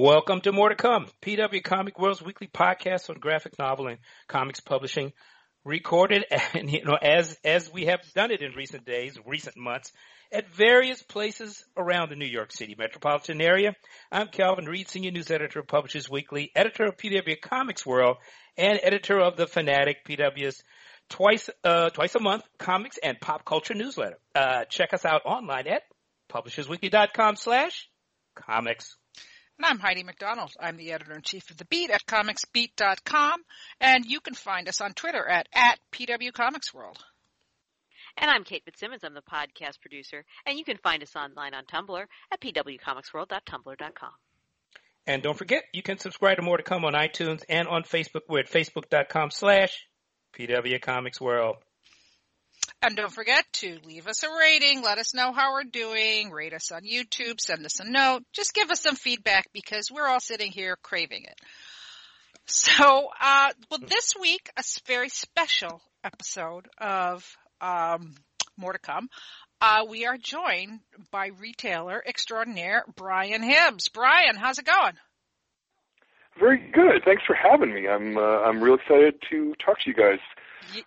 Welcome to More to Come, PW Comic World's weekly podcast on graphic novel and comics publishing, recorded and you know as as we have done it in recent days, recent months, at various places around the New York City metropolitan area. I'm Calvin Reid, senior news editor of Publishers Weekly, editor of PW Comics World, and editor of the Fanatic PW's twice uh, twice a month comics and pop culture newsletter. Uh, check us out online at publishersweekly.com slash comics. And I'm Heidi MacDonald. I'm the editor in chief of The Beat at comicsbeat.com. And you can find us on Twitter at, at PW Comics World. And I'm Kate Fitzsimmons. I'm the podcast producer. And you can find us online on Tumblr at pwcomicsworld.tumblr.com. And don't forget, you can subscribe to more to come on iTunes and on Facebook. We're at facebook.com slash PW Comics World. And don't forget to leave us a rating. Let us know how we're doing. Rate us on YouTube. Send us a note. Just give us some feedback because we're all sitting here craving it. So, uh, well, this week, a very special episode of um, More to Come. Uh, we are joined by retailer extraordinaire Brian Hibbs. Brian, how's it going? Very good. Thanks for having me. I'm uh, I'm real excited to talk to you guys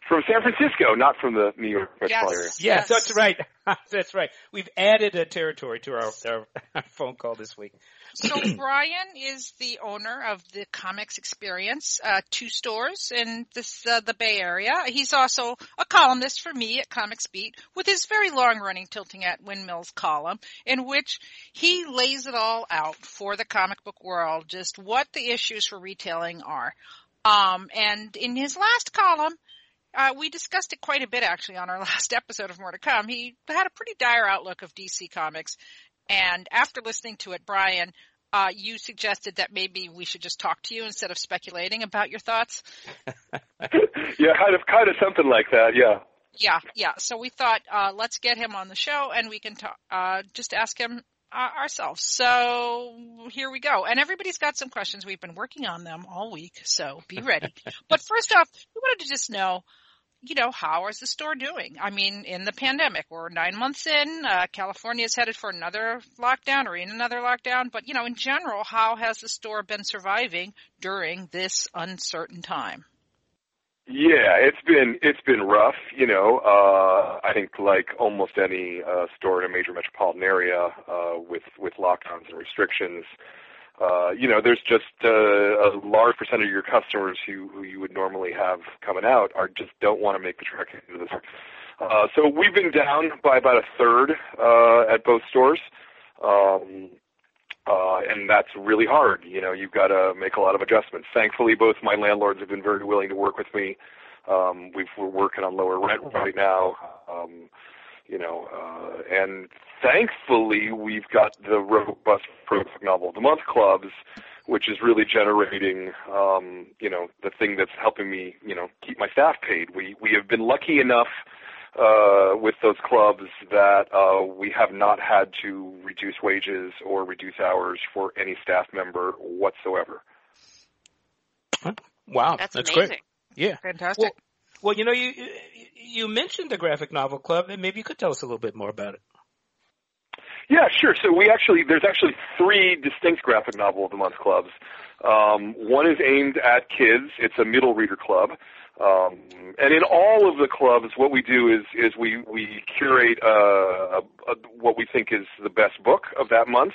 from San Francisco, not from the New York metropolitan area. Yes, yes, that's right. that's right. We've added a territory to our, our, our phone call this week. So Brian is the owner of the Comix Experience, uh, two stores in this uh, the Bay Area. He's also a columnist for me at Comics Beat with his very long-running Tilting at Windmills column, in which he lays it all out for the comic book world, just what the issues for retailing are. Um, and in his last column, uh, we discussed it quite a bit actually on our last episode of More to Come. He had a pretty dire outlook of DC Comics, and after listening to it, Brian, uh, you suggested that maybe we should just talk to you instead of speculating about your thoughts. yeah, kind of, kind of something like that. Yeah. Yeah, yeah. So we thought uh, let's get him on the show, and we can talk, uh, just ask him ourselves. So here we go. And everybody's got some questions. We've been working on them all week, so be ready. but first off, we wanted to just know you know, how is the store doing? I mean, in the pandemic, we're nine months in. Uh, California is headed for another lockdown or in another lockdown. But, you know, in general, how has the store been surviving during this uncertain time? Yeah, it's been it's been rough. You know, uh, I think like almost any uh, store in a major metropolitan area uh, with with lockdowns and restrictions, uh, you know, there's just uh, a large percentage of your customers who, who you would normally have coming out are just don't want to make the trek into store. Uh, so we've been down by about a third uh, at both stores, um, uh, and that's really hard. You know, you've got to make a lot of adjustments. Thankfully, both my landlords have been very willing to work with me. Um, we've, we're working on lower rent right now. Um, you know, uh, and thankfully we've got the robust Pro Novel of the Month clubs, which is really generating, um, you know, the thing that's helping me, you know, keep my staff paid. We we have been lucky enough uh, with those clubs that uh, we have not had to reduce wages or reduce hours for any staff member whatsoever. Wow, that's, that's amazing. great. Yeah, fantastic. Well, well, you know, you you mentioned the graphic novel club, and maybe you could tell us a little bit more about it. Yeah, sure. So we actually there's actually three distinct graphic novel of the month clubs. Um, one is aimed at kids. It's a middle reader club. Um, and in all of the clubs, what we do is is we we curate uh, a, a, what we think is the best book of that month.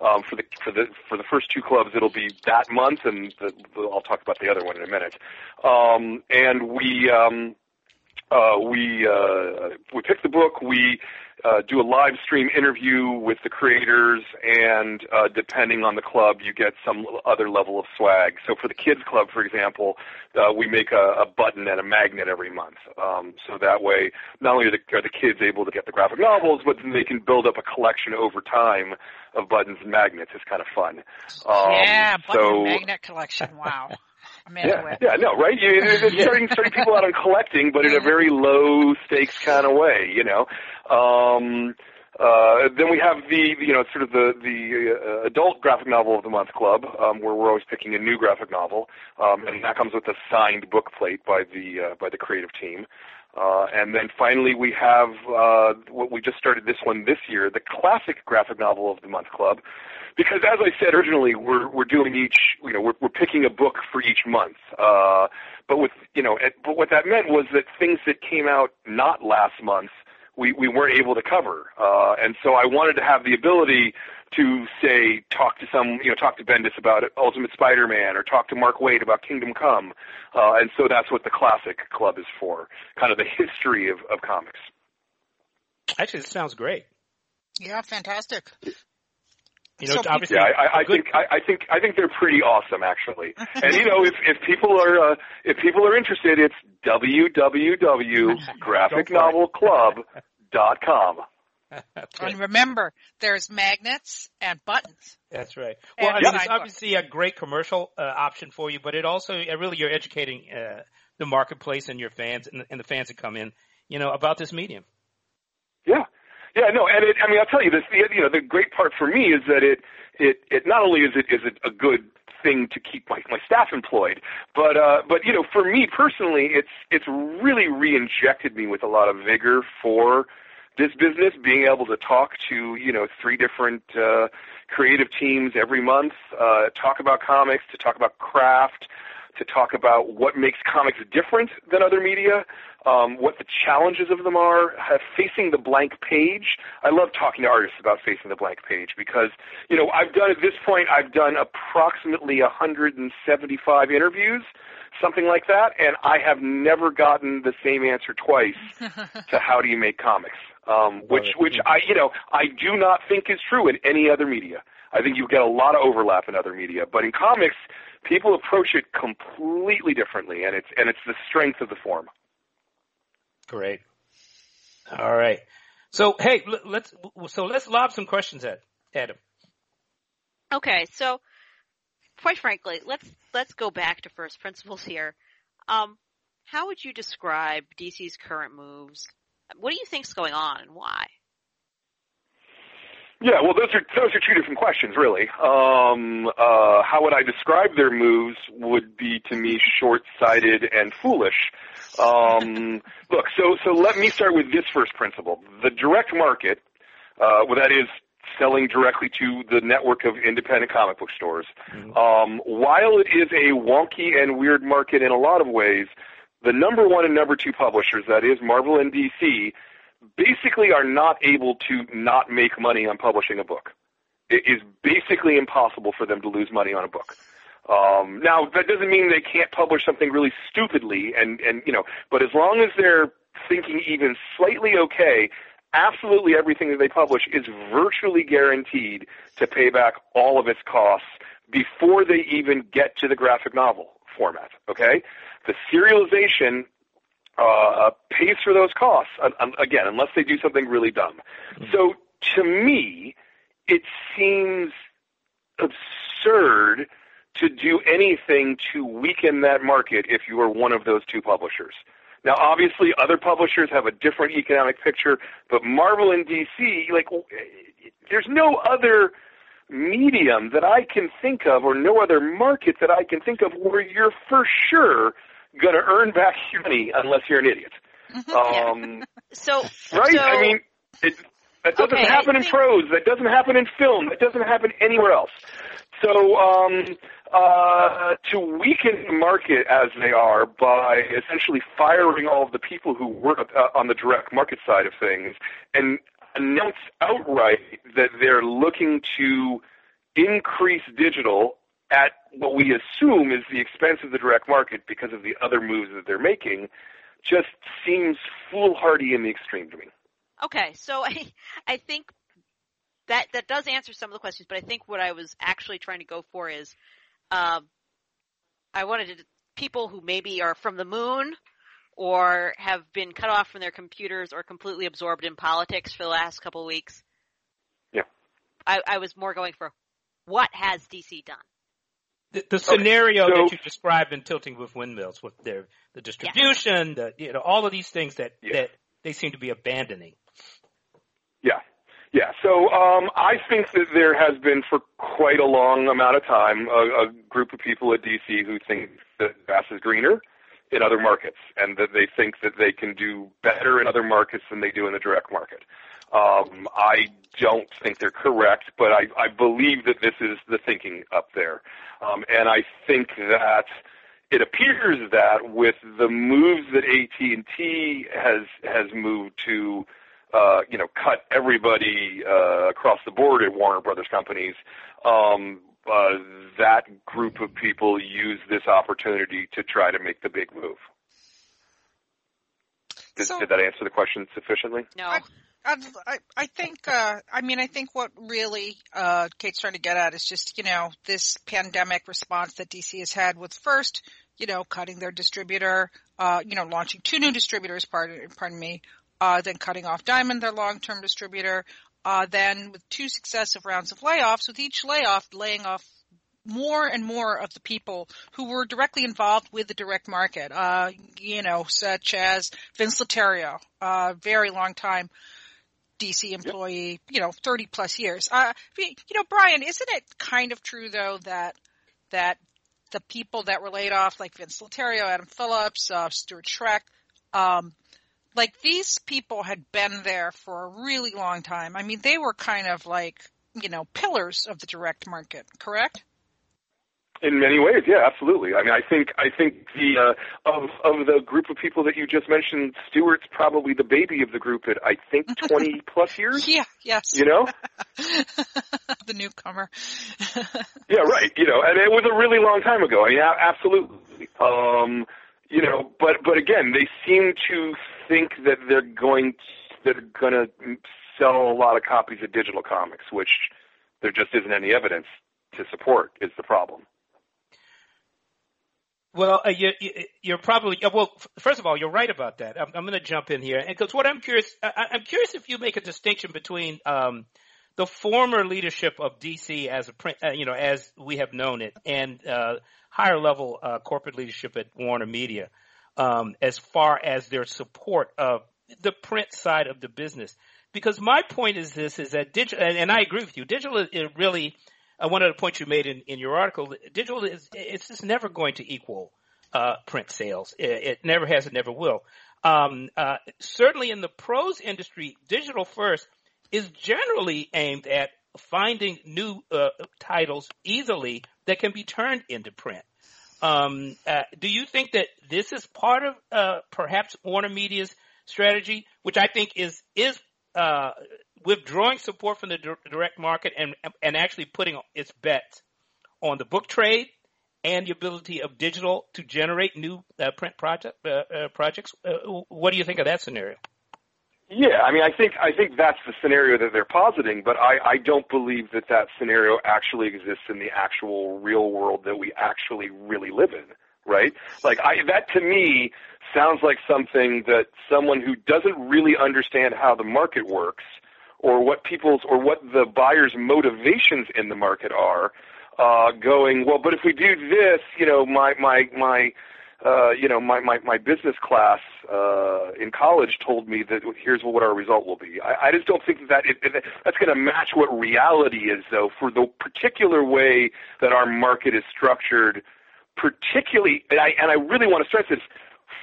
Um, for the for the for the first two clubs, it'll be that month, and the, the, I'll talk about the other one in a minute. Um, and we um, uh, we uh, we pick the book. We uh, do a live stream interview with the creators, and uh, depending on the club, you get some other level of swag. So for the kids club, for example, uh, we make a, a button and a magnet every month. Um, so that way, not only are the, are the kids able to get the graphic novels, but then they can build up a collection over time of buttons and magnets. It's kind of fun. Um, yeah, button so, and magnet collection. Wow. yeah, yeah, no, right? You, it's starting starting people out on collecting, but in a very low stakes kind of way, you know. Um, Uh, then we have the, you know, sort of the the uh, adult graphic novel of the month club, um, where we're always picking a new graphic novel, um, and that comes with a signed book plate by the uh, by the creative team. Uh, and then finally, we have uh, what we just started this one this year, the classic graphic novel of the month club, because as I said originally, we're we're doing each, you know, we're we're picking a book for each month. Uh, but with, you know, but what that meant was that things that came out not last month we, we weren't able to cover. Uh, and so I wanted to have the ability to say, talk to some, you know, talk to Bendis about Ultimate Spider-Man or talk to Mark Waid about Kingdom Come. Uh, and so that's what the Classic Club is for, kind of the history of, of comics. Actually, this sounds great. Yeah, fantastic. You know, so obviously, yeah, I, I think I, I think I think they're pretty awesome, actually. and you know, if if people are uh, if people are interested, it's www.graphicnovelclub.com. And remember, there's magnets and buttons. That's right. Well, I mean, it's obviously a great commercial uh, option for you, but it also uh, really you're educating uh, the marketplace and your fans and the, and the fans that come in, you know, about this medium. Yeah, yeah, no, and it, I mean, I'll tell you this. The, you know, the great part for me is that it, it, it not only is it is it a good thing to keep my my staff employed, but uh, but you know, for me personally, it's it's really re-injected me with a lot of vigor for this business. Being able to talk to you know three different uh, creative teams every month, uh, talk about comics, to talk about craft, to talk about what makes comics different than other media, um, what the challenges of them are, facing the blank page. I love talking to artists about facing the blank page because, you know, I've done at this point, I've done approximately 175 interviews, something like that, and I have never gotten the same answer twice to how do you make comics, um, which, which I, you know, I do not think is true in any other media. I think you get a lot of overlap in other media, but in comics, people approach it completely differently, and it's and it's the strength of the form. Great. All right. So hey, let's so let's lob some questions at Adam. Okay, so quite frankly, let's let's go back to first principles here. Um, how would you describe DC's current moves? What do you think's going on, and why? Yeah, well, those are those are two different questions, really. Um, uh, how would I describe their moves? Would be to me short-sighted and foolish. Um, look, so so let me start with this first principle: the direct market, uh, well, that is selling directly to the network of independent comic book stores. Mm-hmm. Um, while it is a wonky and weird market in a lot of ways, the number one and number two publishers, that is Marvel and DC, basically are not able to not make money on publishing a book. It is basically impossible for them to lose money on a book. Um, now that doesn't mean they can't publish something really stupidly, and and you know, but as long as they're thinking even slightly okay, absolutely everything that they publish is virtually guaranteed to pay back all of its costs before they even get to the graphic novel format. Okay, the serialization uh, pays for those costs again, unless they do something really dumb. Mm-hmm. So to me, it seems absurd to do anything to weaken that market if you are one of those two publishers. Now, obviously, other publishers have a different economic picture, but Marvel and DC, like, there's no other medium that I can think of, or no other market that I can think of where you're for sure going to earn back your money unless you're an idiot. Mm-hmm. Um, so, right? So, I mean, it, that doesn't okay, happen in prose. That doesn't happen in film. That doesn't happen anywhere else. So, um, uh, to weaken the market as they are by essentially firing all of the people who work uh, on the direct market side of things and announce outright that they're looking to increase digital at what we assume is the expense of the direct market because of the other moves that they're making just seems foolhardy in the extreme to me. Okay, so I I think that that does answer some of the questions, but I think what I was actually trying to go for is um, I wanted to, people who maybe are from the moon or have been cut off from their computers or completely absorbed in politics for the last couple of weeks. Yeah. I, I was more going for what has DC done? The, the scenario okay, so, that you described in Tilting with Windmills, with their the distribution, yeah. the you know all of these things that yeah. that they seem to be abandoning. Yeah. Yeah, so um, I think that there has been for quite a long amount of time a, a group of people at DC who think that grass is greener in other markets, and that they think that they can do better in other markets than they do in the direct market. Um, I don't think they're correct, but I, I believe that this is the thinking up there, um, and I think that it appears that with the moves that AT and T has has moved to uh, you know, cut everybody uh, across the board at Warner Brothers companies, um, uh, that group of people use this opportunity to try to make the big move. Did, So- did that answer the question sufficiently? No. I- I, think, uh, I mean, I think what really, uh, Kate's trying to get at is just, you know, this pandemic response that DC has had with first, you know, cutting their distributor, uh, you know, launching two new distributors, pardon, pardon me, uh, then cutting off Diamond, their long-term distributor, uh, then with two successive rounds of layoffs, with each layoff laying off more and more of the people who were directly involved with the direct market, uh, you know, such as Vince Letterio, uh, very long time DC employee, you know, 30 plus years. Uh, you know, Brian, isn't it kind of true though that, that the people that were laid off, like Vince Letterio, Adam Phillips, uh, Stuart Schreck, um, like these people had been there for a really long time. I mean, they were kind of like, you know, pillars of the direct market, correct? In many ways, yeah, absolutely. I mean, I think I think the uh, of of the group of people that you just mentioned, Stewart's probably the baby of the group at I think twenty plus years. Yeah, yes. You know, the newcomer. Yeah, right. You know, and it was a really long time ago. I mean, absolutely. Um, you know, but but again, they seem to think that they're going they're going to sell a lot of copies of digital comics, which there just isn't any evidence to support. Is the problem? Well, uh, you, you, you're probably uh, well. First of all, you're right about that. I'm, I'm going to jump in here because what I'm curious, I, I'm curious if you make a distinction between um, the former leadership of DC as a print, uh, you know, as we have known it, and uh, higher level uh, corporate leadership at Warner Media, um, as far as their support of the print side of the business. Because my point is this: is that digital, and, and I agree with you. Digital really uh, one of the points you made in, in your article, digital is it's just never going to equal uh, print sales. It, it never has, it never will. Um, uh, certainly in the prose industry, digital first is generally aimed at finding new uh, titles easily that can be turned into print. Um, uh, do you think that this is part of uh, perhaps Warner Media's strategy, which I think is is uh, withdrawing support from the direct market and and actually putting its bets on the book trade and the ability of digital to generate new uh, print project uh, uh, projects. Uh, what do you think of that scenario? Yeah, I mean, I think I think that's the scenario that they're positing, but I, I don't believe that that scenario actually exists in the actual real world that we actually really live in, right? Like, I that to me sounds like something that someone who doesn't really understand how the market works, or what people's or what the buyer's motivations in the market are, uh, going well. But if we do this, you know, my my my uh, you know, my, my, my business class uh, in college told me that here's what our result will be. I, I just don't think that it, it, that's going to match what reality is, though, for the particular way that our market is structured. Particularly, and I, and I really want to stress this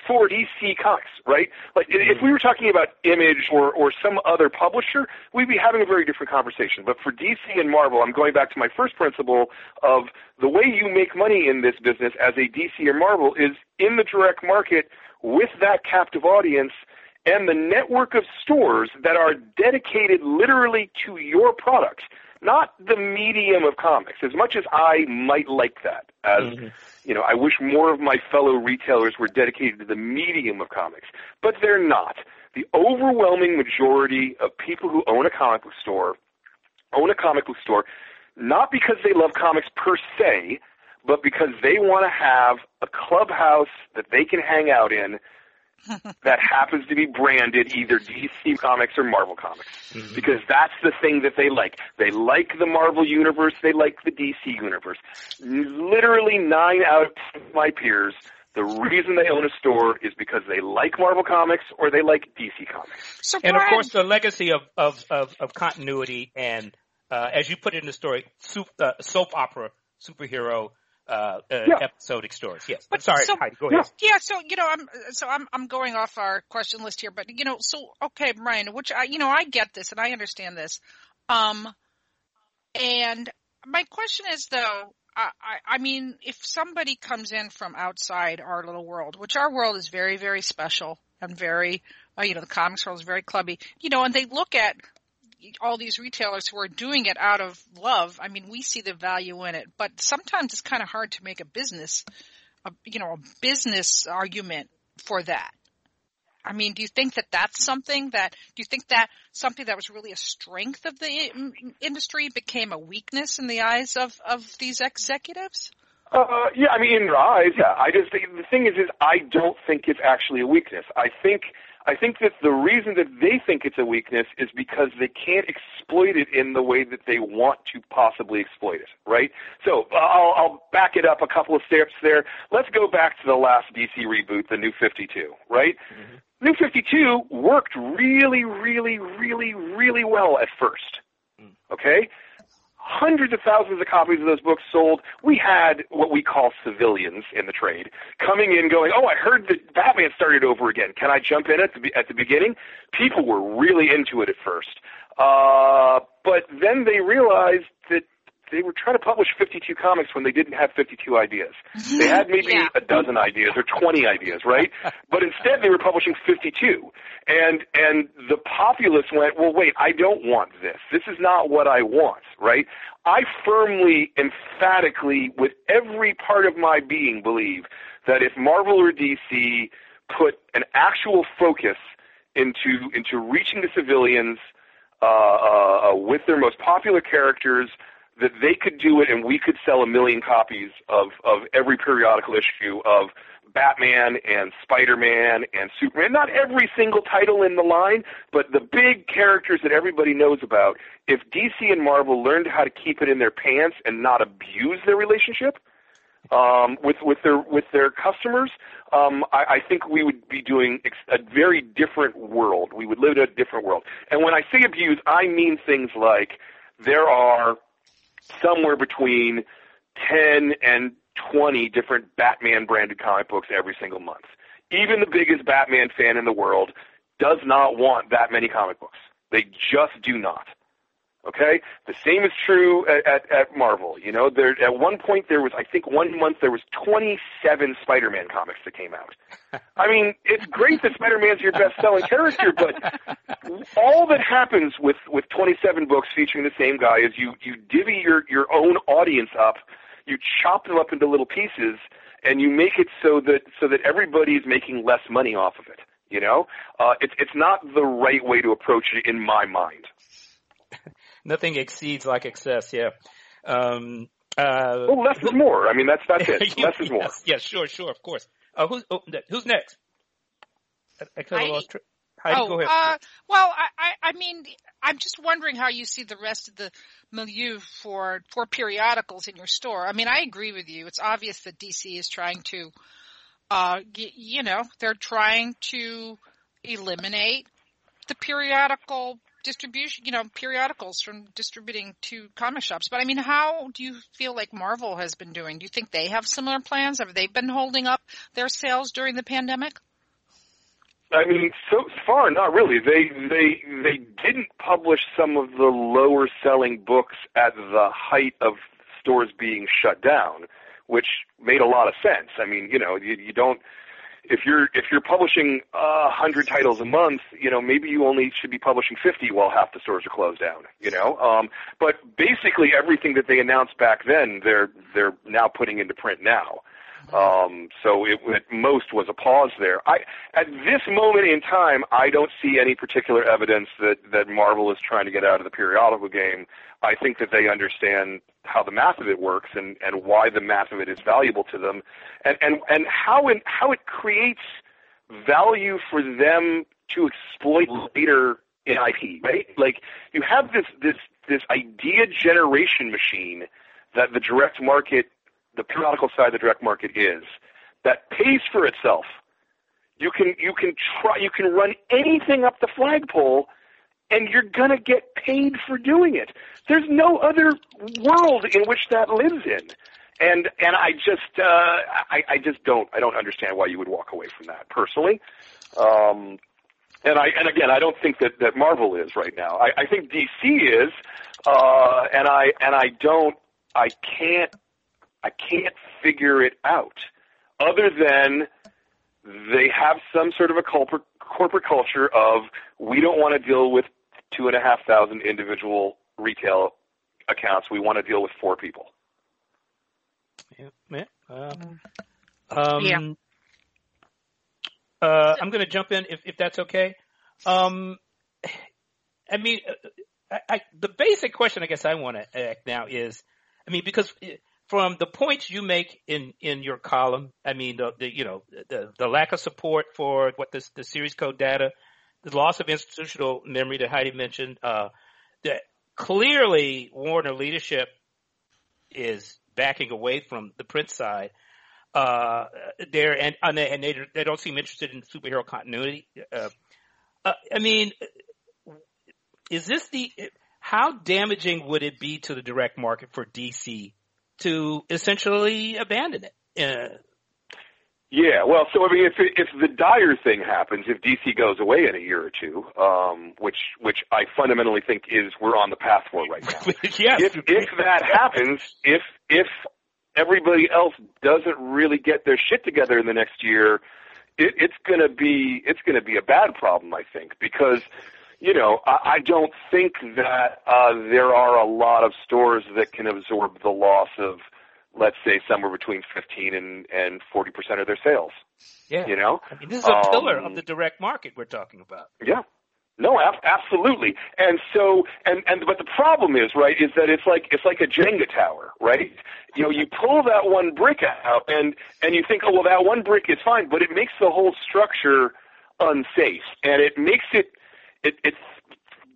for DC Comics, right? Like, if mm-hmm. we were talking about Image or, or some other publisher, we'd be having a very different conversation. But for DC and Marvel, I'm going back to my first principle of the way you make money in this business as a DC or Marvel is in the direct market with that captive audience and the network of stores that are dedicated literally to your product, not the medium of comics. As much as I might like that, as mm-hmm. you know, I wish more of my fellow retailers were dedicated to the medium of comics, but they're not. The overwhelming majority of people who own a comic book store own a comic book store not because they love comics per se, but because they want to have a clubhouse that they can hang out in that happens to be branded either DC Comics or Marvel Comics. Because that's the thing that they like. They like the Marvel Universe, they like the DC Universe. Literally nine out of ten of my peers The reason they own a store is because they like Marvel Comics or they like DC Comics. So And of course, the legacy of of of, of continuity and, uh, as you put it in the story, soup, uh, soap opera superhero uh, uh, Yeah. episodic stories. Yes. But Sorry, so- Heidi, go ahead. Yeah, so you know, I'm so I'm I'm going off our question list here, but you know, so okay, Brian, which I you know I get this and I understand this, um, and my question is though, I I, I mean, if somebody comes in from outside our little world, which our world is very very special and very, uh, you know, the comics world is very clubby, you know, and they look at all these retailers who are doing it out of love. I mean, we see the value in it, but sometimes it's kind of hard to make a business a you know a business argument for that. I mean, do you think that that's something that do you think that something that was really a strength of the industry became a weakness in the eyes of of these executives? Uh, yeah, I mean, in their eyes, yeah. I just the thing is, is I don't think it's actually a weakness. I think, I think that the reason that they think it's a weakness is because they can't exploit it in the way that they want to possibly exploit it, right? So I'll, I'll back it up a couple of steps there. Let's go back to the last DC reboot, the New 52, right? Mm-hmm. New 52 worked really, really, really, really well at first. Mm. Okay? Hundreds of thousands of copies of those books sold. We had what we call civilians in the trade coming in going, oh, I heard that Batman started over again. Can I jump in at the, at the beginning? People were really into it at first. Uh, but then they realized that they were trying to publish 52 comics when they didn't have 52 ideas. They had maybe Yeah. a dozen ideas or 20 ideas, right? but instead they were publishing 52. And and the populace went, "Well, wait, I don't want this. This is not what I want," right? I firmly emphatically with every part of my being believe that if Marvel or DC put an actual focus into into reaching the civilians uh, uh, uh, with their most popular characters, that they could do it, and we could sell a million copies of of every periodical issue of Batman and Spider-Man and Superman. Not every single title in the line, but the big characters that everybody knows about. If DC and Marvel learned how to keep it in their pants and not abuse their relationship, um, with with their with their customers, um, I, I think we would be doing a very different world. We would live in a different world. And when I say abuse, I mean things like there are somewhere between ten and twenty different Batman branded comic books every single month. Even the biggest Batman fan in the world does not want that many comic books. They just do not. Okay, the same is true at, at, at Marvel. You know, there at one point there was, I think, one month there was 27 Spider-Man comics that came out. I mean, it's great that Spider-Man's your best-selling character, but all that happens with with 27 books featuring the same guy is you you divvy your your own audience up, you chop them up into little pieces, and you make it so that so that everybody's making less money off of it. You know, uh, it's it's not the right way to approach it in my mind. Nothing exceeds like excess. Yeah. Um, uh, Well, less is more. I mean, that's that's it. Less is more. Yes, yes, sure, sure, of course. Uh, who's oh, who's next? I, I kinda lost tra- Heidi, oh, go ahead. Uh, well, I, I, I mean, I'm just wondering how you see the rest of the milieu for for periodicals in your store. I mean, I agree with you. It's obvious that DC is trying to, uh, y- you know, they're trying to eliminate the periodical distribution, you know, periodicals from distributing to comic shops. But I mean, how do you feel like Marvel has been doing? Do you think they have similar plans? Have they been holding up their sales during the pandemic? I mean, so far, not really. They they they didn't publish some of the lower selling books at the height of stores being shut down, which made a lot of sense. I mean, you know, you, you don't if you're if you're publishing a hundred titles a month, you know, maybe you only should be publishing fifty while half the stores are closed down. You know, um, but basically everything that they announced back then, they're they're now putting into print now. Um, so it at most was a pause there. I at this moment in time, I don't see any particular evidence that that Marvel is trying to get out of the periodical game. I think that they understand how the math of it works and and why the math of it is valuable to them, and and and how it how it creates value for them to exploit later in IP. Right? Like you have this this this idea generation machine that the direct market the periodical side of the direct market is. that pays for itself. You can you can try you can run anything up the flagpole and you're gonna get paid for doing it. There's no other world in which that lives in. And and I just uh I, I just don't I don't understand why you would walk away from that personally. Um and I and again I don't think that, that Marvel is right now. I, I think DC is uh and I and I don't I can't I can't figure it out other than they have some sort of a corporate culture of we don't want to deal with two and a half thousand individual retail accounts. We want to deal with four people. Yeah. yeah. Um, um, Yeah. Uh, I'm going to jump in if, if that's okay. Um, I mean, uh, I, I, the basic question I guess I want to ask now is, I mean, because uh, from the points you make in, in your column, I mean, the, the you know, the, the lack of support for what this, the series code data, the loss of institutional memory that Heidi mentioned, uh, that clearly Warner leadership is backing away from the print side. Uh, there and and they, they don't seem interested in superhero continuity. Uh, uh, I mean, is this the how damaging would it be to the direct market for DC to essentially abandon it? Uh, Yeah, well, so I mean, if if the dire thing happens, if DC goes away in a year or two, um, which which I fundamentally think is we're on the path for right now. yes. if if that happens, if if everybody else doesn't really get their shit together in the next year, it, it's gonna be it's gonna be a bad problem, I think, because you know I, I don't think that uh, there are a lot of stores that can absorb the loss of let's say somewhere between 15 and and 40 percent of their sales. yeah. You know, I mean, this is a pillar Um, of the direct market we're talking about. yeah. No, ab- absolutely. And so, and and but the problem is, right, is that it's like it's like a Jenga tower, right? You know, you pull that one brick out, and and you think, oh well, that one brick is fine, but it makes the whole structure unsafe, and it makes it it it's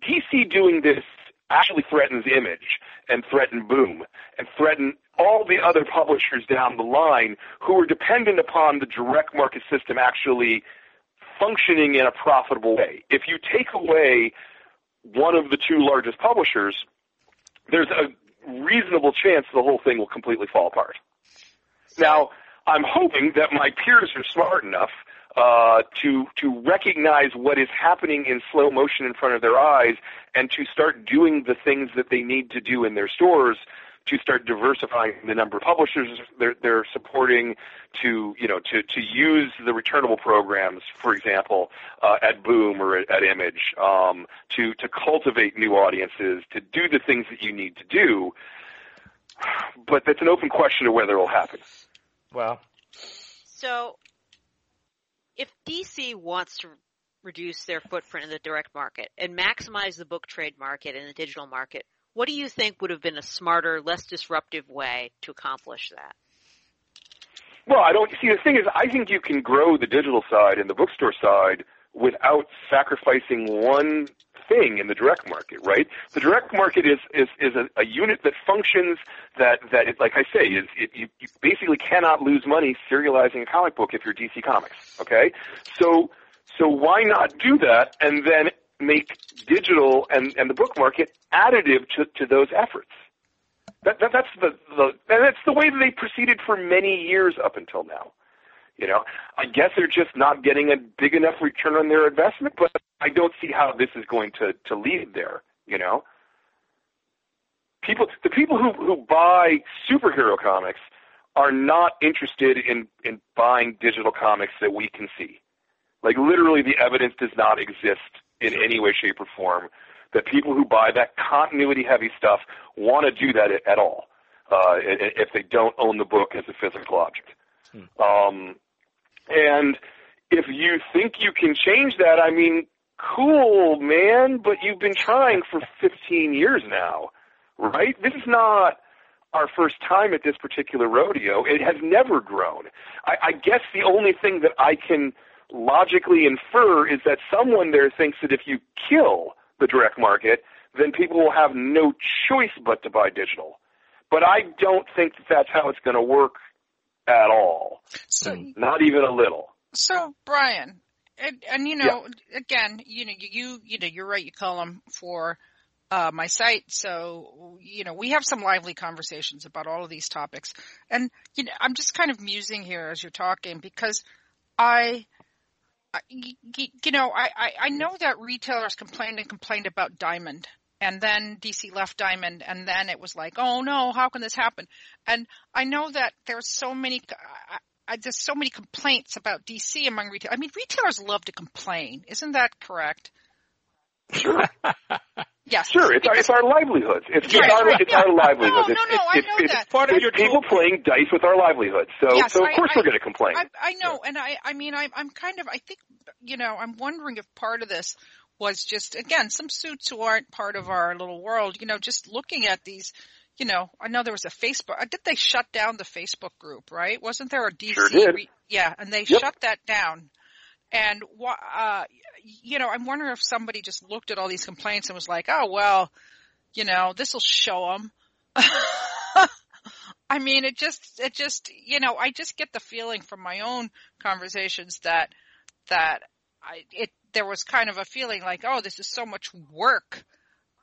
DC doing this actually threatens image and threaten boom and threaten all the other publishers down the line who are dependent upon the direct market system actually functioning in a profitable way. If you take away one of the two largest publishers, there's a reasonable chance the whole thing will completely fall apart. Now, I'm hoping that my peers are smart enough uh, to to recognize what is happening in slow motion in front of their eyes and to start doing the things that they need to do in their stores to start diversifying the number of publishers they're, they're supporting, to you know to to use the returnable programs, for example, uh, at Boom or at, at Image, um, to to cultivate new audiences, to do the things that you need to do. But that's an open question of whether it'll happen. Well, So, if DC wants to reduce their footprint in the direct market and maximize the book trade market and the digital market, what do you think would have been a smarter, less disruptive way to accomplish that? Well, I don't see. The thing is, I think you can grow the digital side and the bookstore side without sacrificing one thing in the direct market, right? The direct market is is is a, a unit that functions that that it, like I say, is it, you, you basically cannot lose money serializing a comic book if you're DC Comics. Okay, so so why not do that and then make digital and and the book market additive to to those efforts? That, that that's the the that's the way that they proceeded for many years up until now. You know, I guess they're just not getting a big enough return on their investment, but I don't see how this is going to to lead there. You know, people the people who who buy superhero comics are not interested in in buying digital comics that we can see. Like literally, the evidence does not exist in any way, shape, or form that people who buy that continuity heavy stuff want to do that at all uh, if they don't own the book as a physical object. Um, and if you think you can change that, I mean, cool, man, but you've been trying for 15 years now, right? This is not our first time at this particular rodeo. It has never grown. I, I guess the only thing that I can logically infer is that someone there thinks that if you kill the direct market, then people will have no choice but to buy digital. But I don't think that that's how it's going to work at all. So, Not even a little. so Brian, and, and you know, again, you know, you, you, you know, you're right. You call them for uh, my site, so you know, we have some lively conversations about all of these topics, and you know, I'm just kind of musing here as you're talking because I. You know, I, I, I know that retailers complained and complained about Diamond, and then DC left Diamond, and then it was like, oh no, how can this happen? And I know that there's so many, I, I, there's so many complaints about DC among retail. I mean, retailers love to complain, isn't that correct? Sure. Yes. Sure, it's our, Because- it's our livelihoods. It's, it's Right, our right, it's yeah. our livelihoods. No, it's, no, no, I it's, know it's, that. Part of your people toolkit. playing dice with our livelihoods. So Yes, so of I- course I- we're going to complain. I, I know, and I, I mean, I, I'm kind of, I think, you know, I'm wondering if part of this was just, again, some suits who aren't part of our little world, you know, just looking at these, you know, I know there was a Facebook, uh, did they shut down the Facebook group, right? Wasn't there a DC? Sure did. Re- yeah, and they Yep. shut that down. And, uh, you know, I'm wondering if somebody just looked at all these complaints and was like, oh, well, you know, this will show them. I mean, it just, it just, you know, I just get the feeling from my own conversations that, that I, it, there was kind of a feeling like, oh, this is so much work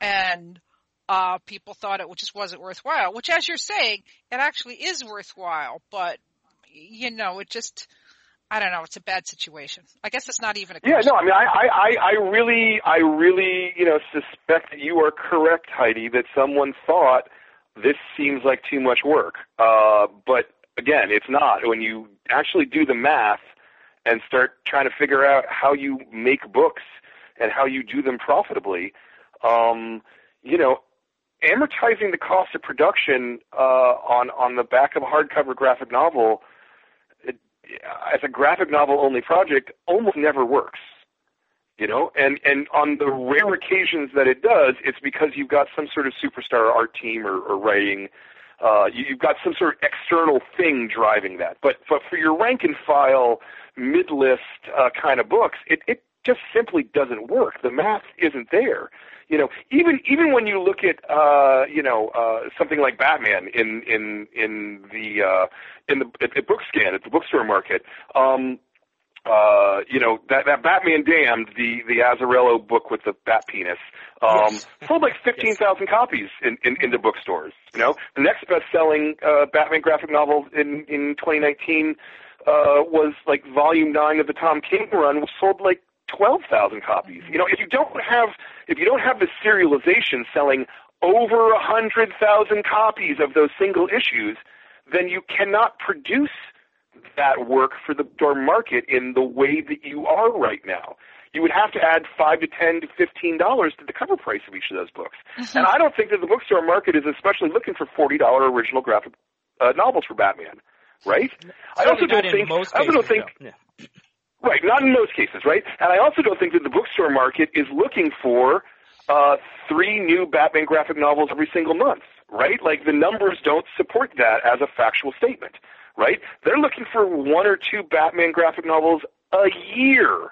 and, uh, people thought it just wasn't worthwhile, which as you're saying, it actually is worthwhile, but, you know, it just, I don't know, it's a bad situation. I guess it's not even a Yeah, question. no, I mean, I, I, I really, I really, you know, suspect that you are correct, Heidi, that someone thought this seems like too much work. Uh, but again, it's not. When you actually do the math and start trying to figure out how you make books and how you do them profitably, um, you know, amortizing the cost of production uh, on on the back of a hardcover graphic novel as a graphic novel only project almost never works you know? And and on the rare occasions that it does it's because you've got some sort of superstar art team or, or writing uh you, you've got some sort of external thing driving that. But but for your rank and file mid list uh kind of books it it just simply doesn't work the math isn't there you know even even when you look at uh you know uh something like batman in in in the uh in the at, at bookscan at the bookstore market um uh, you know that that Batman Damned, the the Azzarello book with the bat penis, um, Yes. sold like fifteen thousand copies in, in the bookstores. You know, the next best selling uh, Batman graphic novel in in 2019 uh, was like Volume Nine of the Tom King run, was sold like twelve thousand copies. You know, if you don't have if you don't have the serialization selling over a hundred thousand copies of those single issues, then you cannot produce that work for the door market in the way that you are right now. You would have to add five to ten to fifteen dollars to the cover price of each of those books. And I don't think that the bookstore market is especially looking for forty dollar original graphic uh, novels for Batman, right? I also don't think I also don't think. Yeah. Right, not in most cases, right? And I also don't think that the bookstore market is looking for uh, three new Batman graphic novels every single month, right? Like the numbers don't support that as a factual statement, right? They're looking for one or two Batman graphic novels a year.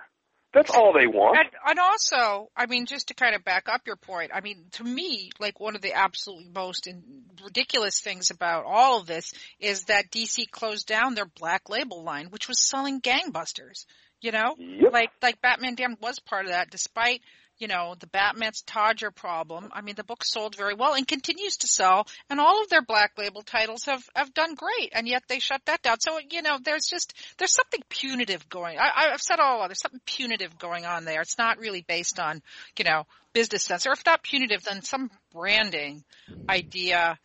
That's all they want. And, and also, I mean, just to kind of back up your point, I mean, to me, like one of the absolutely most in, ridiculous things about all of this is that DC closed down their Black Label line, which was selling gangbusters. You know, Yep. like like Batman Damned was part of that, despite you know the Batman's Todger problem. I mean, the book sold very well and continues to sell, and all of their Black Label titles have have done great, and yet they shut that down. So you know, there's just there's something punitive going. I, I've said all along, there's something punitive going on there. It's not really based on you know business sense, or if not punitive, then some branding idea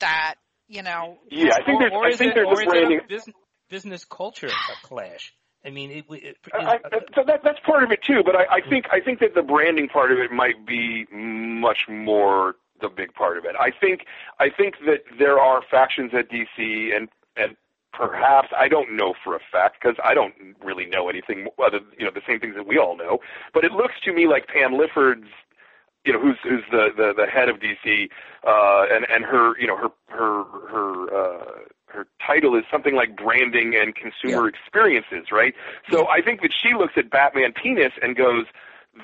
that you know. Yeah, I think or, there's, or I think it, there's a branding. a business, business culture a clash? I mean, it, it, I, I, so that, that's part of it too, but I, I think I think that the branding part of it might be much more the big part of it. I think I think that there are factions at DC and and perhaps I don't know for a fact because I don't really know anything other you know the same things that we all know, but it looks to me like Pam Lifford's you know who's who's the the, the head of DC uh and and her you know her her her uh her title is something like branding and consumer experiences, right? So I think that she looks at Batman penis and goes,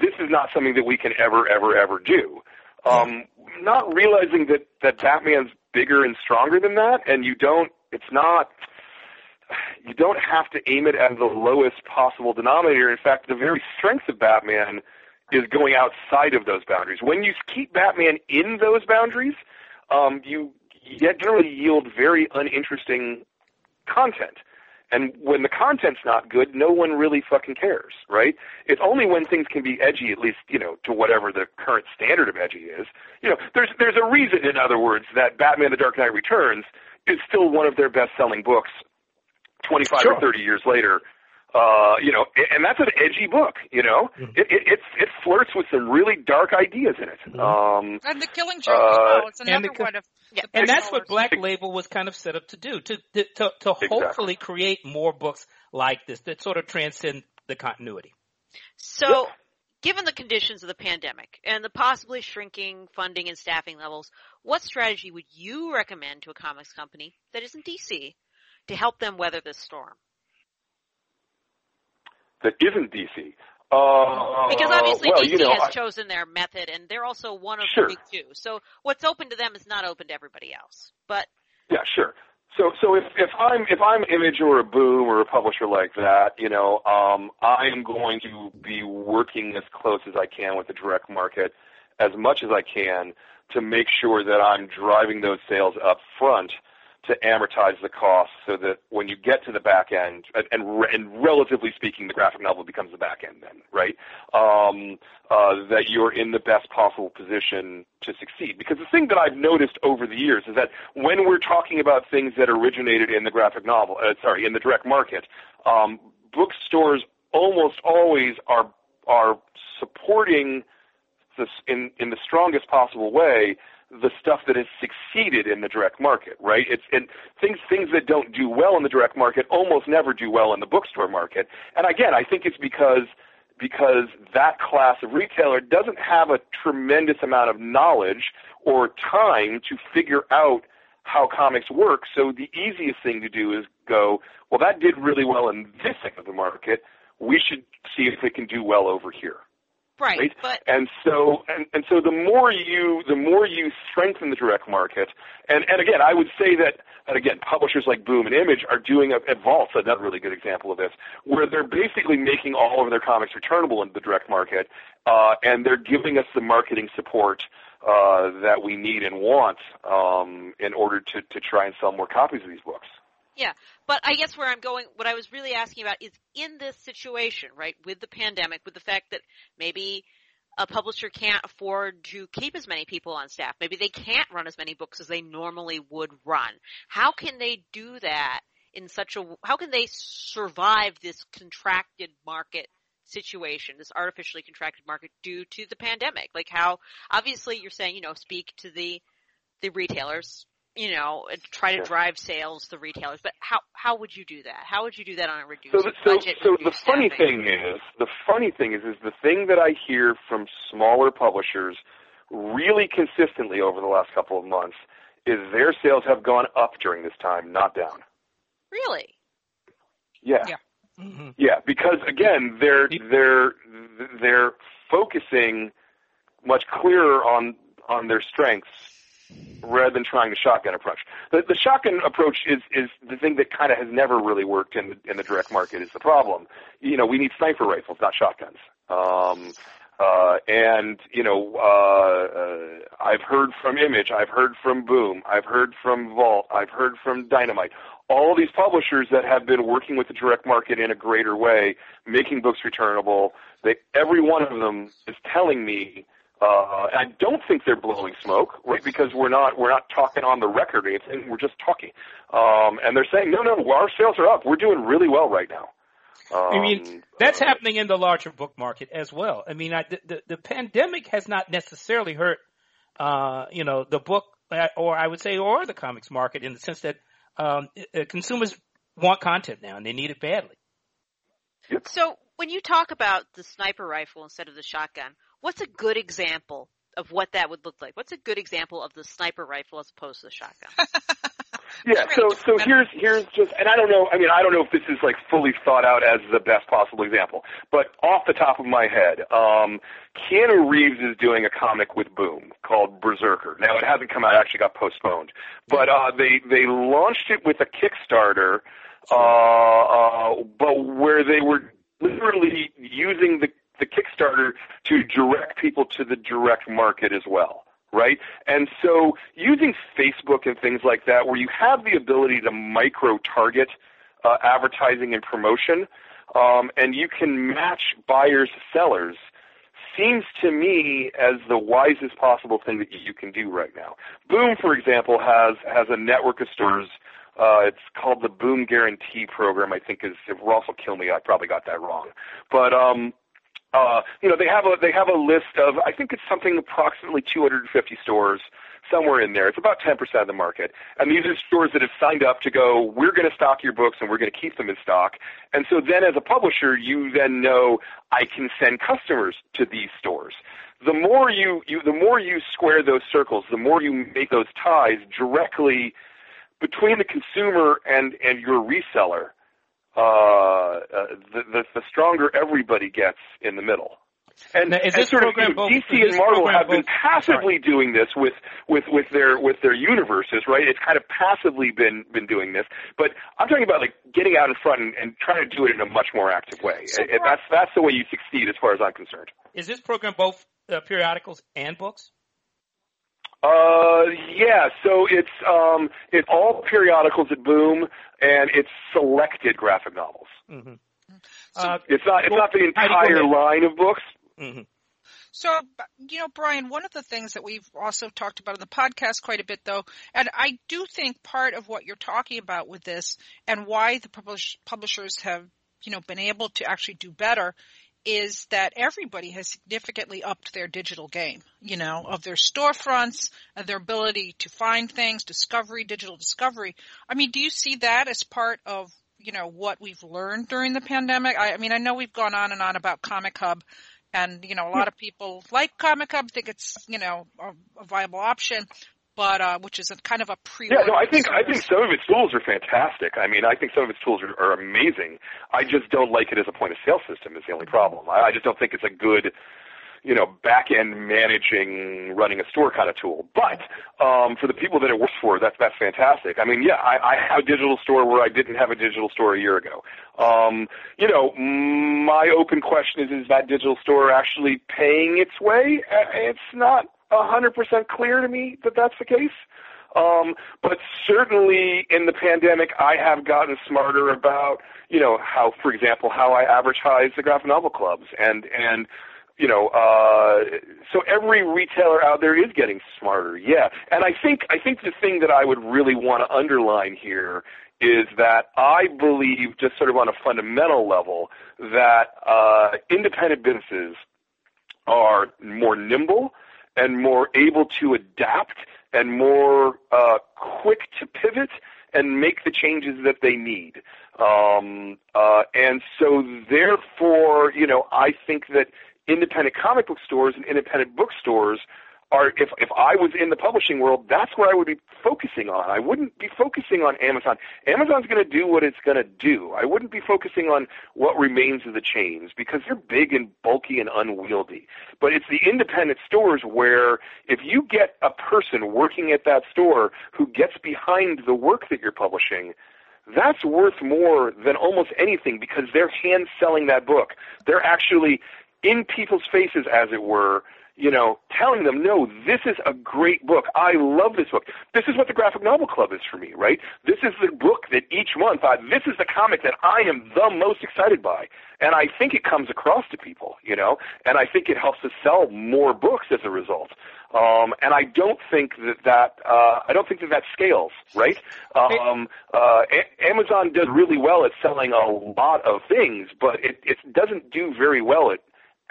"This is not something that we can ever, ever, ever do." Um, not realizing that that Batman's bigger and stronger than that, and you don't. It's not. you don't have to aim it at the lowest possible denominator. In fact, the very strength of Batman is going outside of those boundaries. When you keep Batman in those boundaries, um, you generally yield very uninteresting content. And when the content's not good, no one really fucking cares, right? It's only when things can be edgy, at least, you know, to whatever the current standard of edgy is. You know, there's there's a reason, in other words, that Batman: The Dark Knight Returns is still one of their best-selling books, 25 Sure. or 30 years later. Uh, you know, and that's an edgy book. You know, Mhm. it, it it it flirts with some really dark ideas in it. Mhm. Um, And the Killing Joke Uh, well. It's and the one of Yeah. And that's what. Black Label was kind of set up to do, to to to, to Exactly. hopefully create more books like this that sort of transcend the continuity. So, given the conditions of the pandemic and the possibly shrinking funding and staffing levels, what strategy would you recommend to a comics company that isn't DC to help them weather this storm? That isn't DC. Uh, Because obviously well, DC you know, has I- chosen their method and they're also one of Sure. the big two. So what's open to them is not open to everybody else. But Yeah, sure. So so if if I'm if I'm Image or a Boom or a publisher like that, you know, um, I am going to be working as close as I can with the direct market, as much as I can, to make sure that I'm driving those sales up front to amortize the cost so that when you get to the back end, and and, and relatively speaking, the graphic novel becomes the back end then, right? Um, uh, that you're in the best possible position to succeed. Because the thing that I've noticed over the years is that when we're talking about things that originated in the graphic novel, uh, sorry, in the direct market, um, bookstores almost always are are supporting this in in the strongest possible way the stuff that has succeeded in the direct market, right? It's and things things that don't do well in the direct market almost never do well in the bookstore market. And again, I think it's because because that class of retailer doesn't have a tremendous amount of knowledge or time to figure out how comics work. So the easiest thing to do is go, well, that did really well in this segment of the market. We should see if it can do well over here right, right? but And so and, and so the more you the more you strengthen the direct market, and and again I would say that and again publishers like Boom and Image are doing a, at Vault's another really good example of this, where they're basically making all of their comics returnable in the direct market, uh, and they're giving us the marketing support. Uh, that we need and want um, in order to, to try and sell more copies of these books. Yeah, but I guess where I'm going, what I was really asking about is in this situation, right, with the pandemic, with the fact that maybe a publisher can't afford to keep as many people on staff. Maybe they can't run as many books as they normally would run. How can they do that in such a, how can they survive this contracted market situation, this artificially contracted market due to the pandemic? Like how, obviously you're saying, you know, speak to the, the retailers, you know, try to Sure. drive sales to retailers. But how how would you do that? How would you do that on a reduced So, the, so, budget? so the funny staffing? thing is, the funny thing is, is the thing that I hear from smaller publishers really consistently over the last couple of months is their sales have gone up during this time, not down. Really? Yeah. Yeah. hmm Yeah, because again, they're they're they're focusing much clearer on on their strengths rather than trying the shotgun approach. The, the shotgun approach is is the thing that kind of has never really worked in the, in the direct market. Is the problem? You know, we need sniper rifles, not shotguns. Um, uh, and you know, uh, uh, I've heard from Image, I've heard from Boom, I've heard from Vault, I've heard from Dynamite. All these publishers that have been working with the direct market in a greater way, making books returnable. They, every one of them is telling me uh, I don't think they're blowing smoke, right? Because we're not we're not talking on the record or anything. We're just talking, um, and they're saying, no, no, our sales are up. We're doing really well right now. Um, I mean, that's uh, happening in the larger book market as well. I mean, I, the, the the pandemic has not necessarily hurt, uh, you know, the book uh, or I would say or the comics market in the sense that um, uh, consumers want content now and they need it badly. So when you talk about the sniper rifle instead of the shotgun, what's a good example of what that would look like? What's a good example of the sniper rifle as opposed to the shotgun? Yeah, so so here's here's just and I don't know I mean I don't know if this is like fully thought out as the best possible example, but off the top of my head, um Keanu Reeves is doing a comic with Boom called Berserker. Now it hasn't come out, it actually got postponed. But uh they they launched it with a Kickstarter uh, uh, but where they were literally using the the Kickstarter to direct people to the direct market as well, right? And so using Facebook and things like that, where you have the ability to micro target uh, advertising and promotion, um, and you can match buyers sellers seems to me as the wisest possible thing that you can do right now. Boom, for example, has has a network of stores. Uh, it's called the Boom Guarantee Program. I think is if Ross will kill me, I probably got that wrong. But um, uh, you know, they have a they have a list of I think it's something approximately 250 stores somewhere in there. It's about 10% of the market. And these are stores that have signed up to go, we're going to stock your books and we're going to keep them in stock. And so then as a publisher, you then know I can send customers to these stores. The more you, you the more you square those circles, the more you make those ties directly between the consumer and, and your reseller, uh, uh, the, the, the stronger everybody gets in the middle. And, now, is and this sort program of, both, DC and Marvel have been both, passively sorry. doing this with, with, with their with their universes, right? It's kind of passively been been doing this, but I'm talking about like getting out in front and, and trying to do it in a much more active way. So and that's that's the way you succeed, as far as I'm concerned. Is this program both uh, periodicals and books? Uh, yeah. So it's um, it's all periodicals at Boom, and it's selected graphic novels. Mm-hmm. So, uh, it's not it's well, not the entire line of books. Mm-hmm. So, you know, Brian, one of the things that we've also talked about in the podcast quite a bit though, and I do think part of what you're talking about with this and why the publish- publishers have, you know, been able to actually do better is that everybody has significantly upped their digital game, you know, of their storefronts and their ability to find things, discovery, digital discovery. I mean, do you see that as part of you know what we've learned during the pandemic. I, I mean, I know we've gone on and on about Comic Hub, and you know a lot of people like Comic Hub, think it's you know a, a viable option, but uh, which is a kind of a pre. Yeah, no, I think service. I think some of its tools are fantastic. I mean, I think some of its tools are, are amazing. I just don't like it as a point of sale system. Is the only problem. I, I just don't think it's a good you know, back end managing, running a store kind of tool. But um, for the people that it works for, that's that's fantastic. I mean, yeah, I, I have a digital store where I didn't have a digital store a year ago. Um, you know, my open question is: Is that digital store actually paying its way? It's not a hundred percent clear to me that that's the case. Um, but certainly in the pandemic, I have gotten smarter about, you know, how, for example, how I advertise the graphic novel clubs and and you know, uh, so every retailer out there is getting smarter. Yeah, and I think I think the thing that I would really want to underline here is that I believe, just sort of on a fundamental level, that uh, independent businesses are more nimble and more able to adapt and more uh, quick to pivot and make the changes that they need. Um, uh, and so, therefore, you know, I think that independent comic book stores and independent bookstores are if if I was in the publishing world, that's where I would be focusing on. I wouldn't be focusing on Amazon. Amazon's going to do what it's going to do. I wouldn't be focusing on what remains of the chains because they're big and bulky and unwieldy. But it's the independent stores where if you get a person working at that store who gets behind the work that you're publishing, that's worth more than almost anything because they're hand selling that book. They're actually in people's faces, as it were, you know, telling them, no, this is a great book. I love this book. This is what the Graphic Novel Club is for me, right? This is the book that each month, I, this is the comic that I am the most excited by. And I think it comes across to people, you know, and I think it helps us sell more books as a result. Um, and I don't think that that uh, I don't think that that scales, right? Um, uh, a- Amazon does really well at selling a lot of things, but it, it doesn't do very well at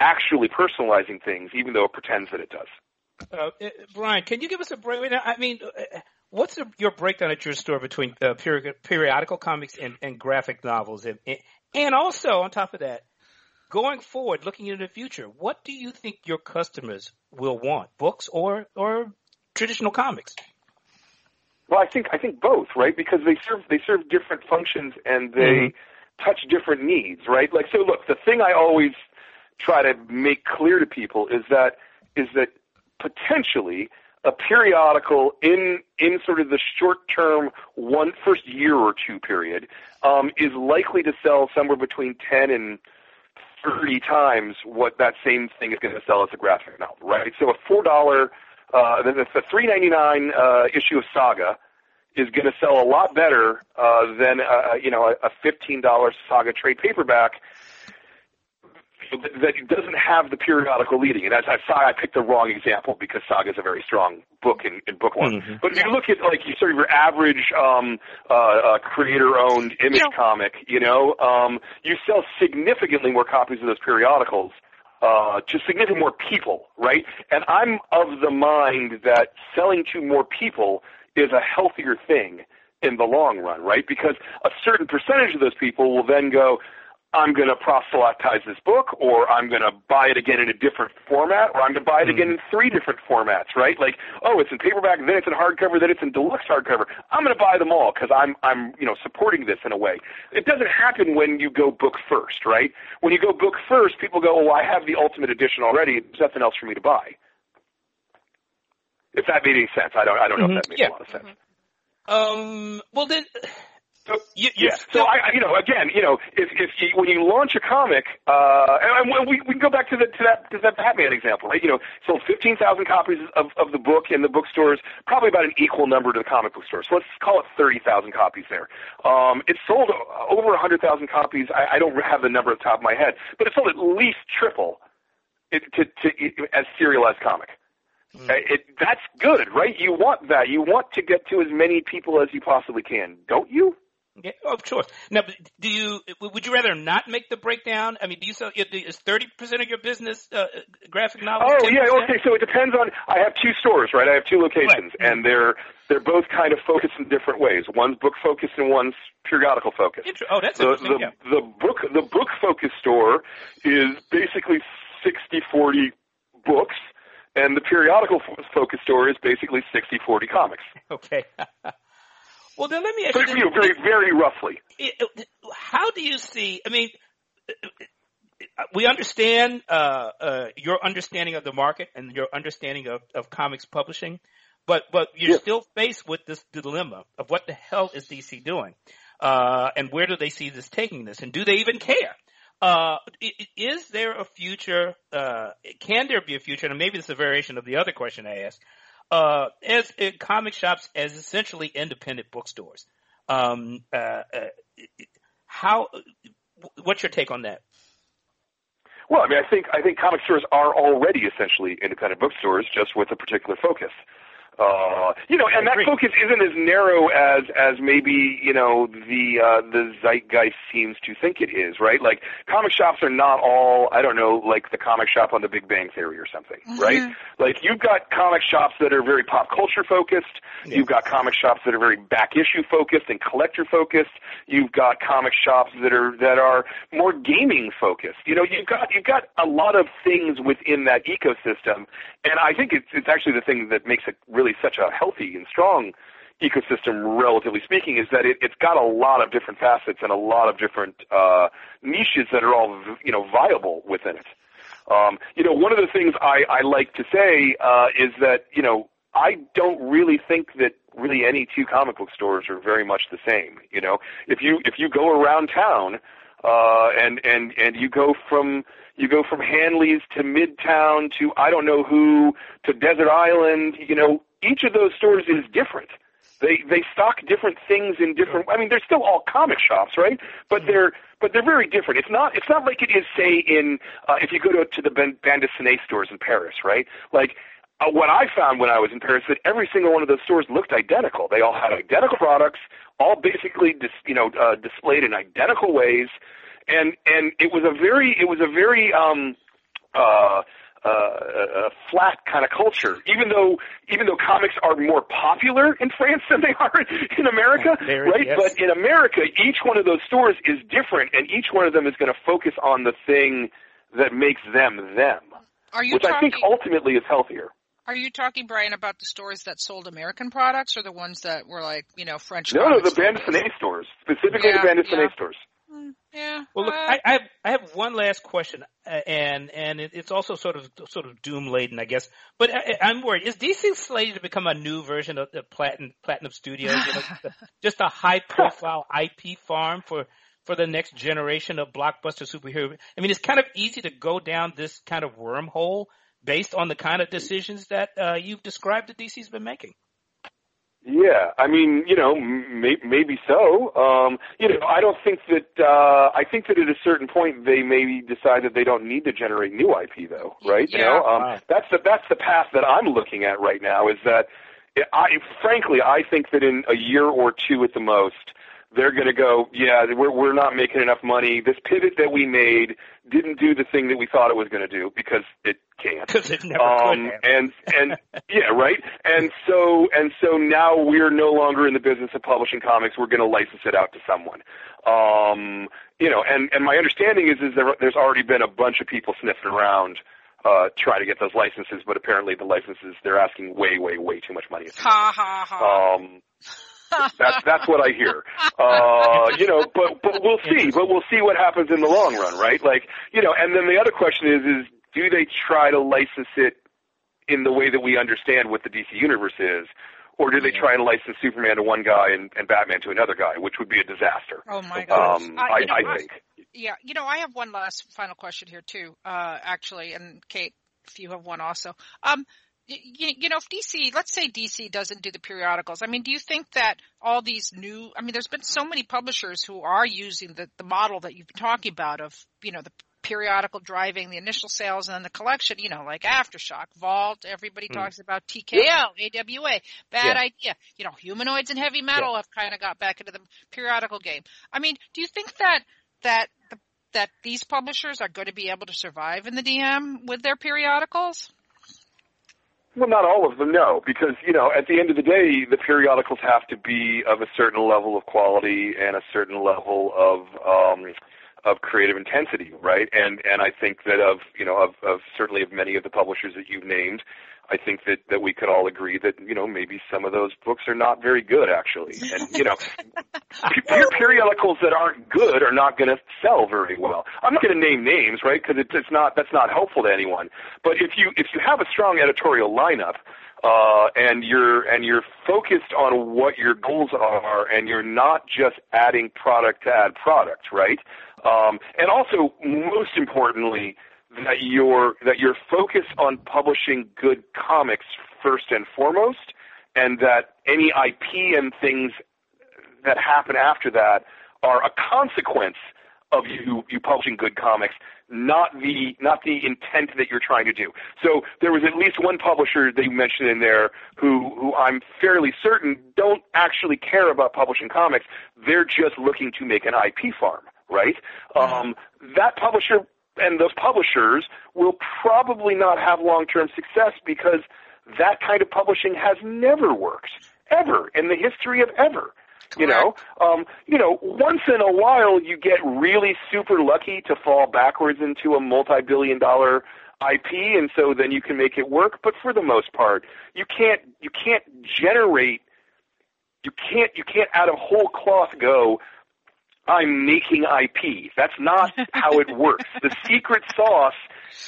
actually personalizing things, even though it pretends that it does. Uh, uh Brian, can you give us a break? I mean, uh, what's the, your breakdown at your store between uh, periodical comics and, and graphic novels, and, and also on top of that, going forward, looking into the future, what do you think your customers will want, books or or traditional comics? Well, I think I think both, right? Because they serve they serve different functions and they mm-hmm. touch different needs, right? Like so, look, the thing I always try to make clear to people is that is that potentially a periodical in in sort of the short term one first year or two period um, is likely to sell somewhere between ten and thirty times what that same thing is going to sell as a graphic novel, right? So a four dollar, uh, the, the three ninety nine uh, issue of Saga is going to sell a lot better uh, than uh, you know a, a fifteen dollar Saga trade paperback that doesn't have the periodical leading. And as I saw, I picked the wrong example because Saga is a very strong book in, in book one. Mm-hmm. But if you look at like you sort of your average um, uh, uh, creator-owned image yeah. comic, you know, um, you sell significantly more copies of those periodicals uh, to significantly more people, right? And I'm of the mind that selling to more people is a healthier thing in the long run, right? Because a certain percentage of those people will then go, I'm going to proselytize this book, or I'm going to buy it again in a different format, or I'm going to buy it again in three different formats, right? Like, oh, it's in paperback, then it's in hardcover, then it's in deluxe hardcover. I'm going to buy them all because I'm, I'm, you know, supporting this in a way. It doesn't happen when you go book first, right? When you go book first, people go, oh, I have the ultimate edition already. There's nothing else for me to buy. If that made any sense, I don't, I don't know mm-hmm. if that makes yeah. a lot of sense. Um, well then, so, you, yeah. So I, you know, again, you know, if if you, when you launch a comic, uh, and we we can go back to the to that to that Batman example, right? You know, sold fifteen thousand copies of of the book in the bookstores, probably about an equal number to the comic book stores. So let's call it thirty thousand copies there. Um, it sold over a hundred thousand copies. I, I don't have the number at the top of my head, but it sold at least triple it, to to as serialized comic. Mm. It, that's good, right? You want that. You want to get to as many people as you possibly can, don't you? Yeah, of course. Now, do you would you rather not make the breakdown? I mean, do you sell is thirty percent of your business uh, graphic novels? Oh 10%? yeah, okay. So it depends on. I have two stores, right? I have two locations, right. and they're they're both kind of focused in different ways. One's book focused and one's periodical focused. Inter- oh, that's the, interesting. The, yeah. the book the book focused store is basically 60-40 books, and the periodical focus store is basically 60-40 comics. Okay. Well, then let me ask you, very, very roughly. How do you see? I mean, we understand uh, uh, your understanding of the market and your understanding of, of comics publishing, but but you're yeah. still faced with this dilemma of what the hell is DC doing, uh, and where do they see this taking this, and do they even care? Uh, is there a future? Uh, can there be a future? And maybe this is a variation of the other question I asked uh, as uh, comic shops as essentially independent bookstores. Um, uh, uh, how? What's your take on that? Well, I mean, I think I think comic stores are already essentially independent bookstores, just with a particular focus. Uh, you know, and that focus isn't as narrow as as maybe you know the uh, the zeitgeist seems to think it is, right? Like comic shops are not all I don't know, like the comic shop on The Big Bang Theory or something, mm-hmm. right? Like you've got comic shops that are very pop culture focused. Yeah. You've got comic shops that are very back issue focused and collector focused. You've got comic shops that are that are more gaming focused. You know, you've got you've got a lot of things within that ecosystem, and I think it's it's actually the thing that makes it really really such a healthy and strong ecosystem, relatively speaking, is that it, it's got a lot of different facets and a lot of different uh, niches that are all you know viable within it. Um, you know, one of the things I, I like to say uh, is that you know I don't really think that really any two comic book stores are very much the same. You know, if you if you go around town uh, and and and you go from you go from Hanley's to Midtown to I don't know who to Desert Island, you know, each of those stores is different. They they stock different things in different. I mean, they're still all comic shops, right? But they're but they're very different. It's not it's not like it is say in uh, if you go to to the bande dessinée stores in Paris, right? Like uh, what I found when I was in Paris that every single one of those stores looked identical. They all had identical products, all basically dis, you know uh, displayed in identical ways, and and it was a very it was a very um uh uh, a flat kind of culture. Even though even though comics are more popular in France than they are in America, there, right? Yes. But in America, each one of those stores is different, and each one of them is going to focus on the thing that makes them them. Are you which talking, I think ultimately is healthier. Are you talking, Brian, about the stores that sold American products, or the ones that were like you know French? No, no, the bande dessinée stores, specifically yeah, the bande dessinée yeah. stores. Yeah. Well, look, uh, I, I have I have one last question, uh, and and it, it's also sort of sort of doom laden, I guess. But I, I'm worried: is DC slated to become a new version of the Platinum Platinum Studios, you know, just, a, just a high profile IP farm for for the next generation of blockbuster superhero? I mean, it's kind of easy to go down this kind of wormhole based on the kind of decisions that uh, you've described that DC's been making. Yeah, I mean, you know, may, maybe so. Um, you know, I don't think that. Uh, I think that at a certain point they maybe decide that they don't need to generate new IP, though, right? Yeah. You know, um, Wow. that's the that's the path that I'm looking at right now. Is that I frankly I think that in a year or two at the most they're going to go, yeah, we're we're not making enough money. This pivot that we made didn't do the thing that we thought it was going to do because it can't Because it never um, could and and yeah, right. And so and so now we're no longer in the business of publishing comics. We're going to license it out to someone. Um, you know, and and my understanding is is there, there's already been a bunch of people sniffing around. Uh, trying to get those licenses, but apparently the licenses they're asking way, way, way too much money. ha ha ha. um, that's that's what I hear. Uh, you know, but but we'll see. But we'll see what happens in the long run, right? Like, you know, and then the other question is is do they try to license it in the way that we understand what the DC universe is, or do they try and license Superman to one guy and, and Batman to another guy, which would be a disaster. oh my gosh. Um, Uh, I, you know, I think. Yeah, you know, I have one last final question here too, uh, actually, and Kate, if you have one also. Um, you, you know, if DC, let's say DC doesn't do the periodicals, I mean, do you think that all these new, I mean, there's been so many publishers who are using the, the model that you've been talking about of, you know, the periodical driving, the initial sales, and then the collection, you know, like Aftershock, Vault, everybody Hmm. talks about TKO, AWA, bad Yeah. idea. You know, humanoids and heavy metal have kind of got back into the periodical game. I mean, do you think that, that the that these publishers are going to be able to survive in the DM with their periodicals? Well, not all of them, no, because you know, at the end of the day, the periodicals have to be of a certain level of quality and a certain level of um, of creative intensity, right? And and I think that of you know of of certainly of many of the publishers that you've named, I think that that we could all agree that you know maybe some of those books are not very good actually, and you know, per- periodicals that aren't good are not going to sell very well. I'm not going to name names, right? Because it's it's not that's not helpful to anyone. But if you if you have a strong editorial lineup, uh, and you're and you're focused on what your goals are, and you're not just adding product to add product, right? Um, and also, most importantly, that you're that you're focused on publishing good comics first and foremost, and that any IP and things that happen after that are a consequence of you you publishing good comics, not the not the intent that you're trying to do. So there was at least one publisher that you mentioned in there who who I'm fairly certain don't actually care about publishing comics. They're just looking to make an IP farm, right? Um, that publisher and those publishers will probably not have long-term success because that kind of publishing has never worked ever in the history of ever. You know, um, you know, once in a while you get really super lucky to fall backwards into a multi-billion dollar IP and so then you can make it work, but for the most part, you can't you can't generate you can't you can't out of whole cloth go I'm making IP. That's not how it works. The secret sauce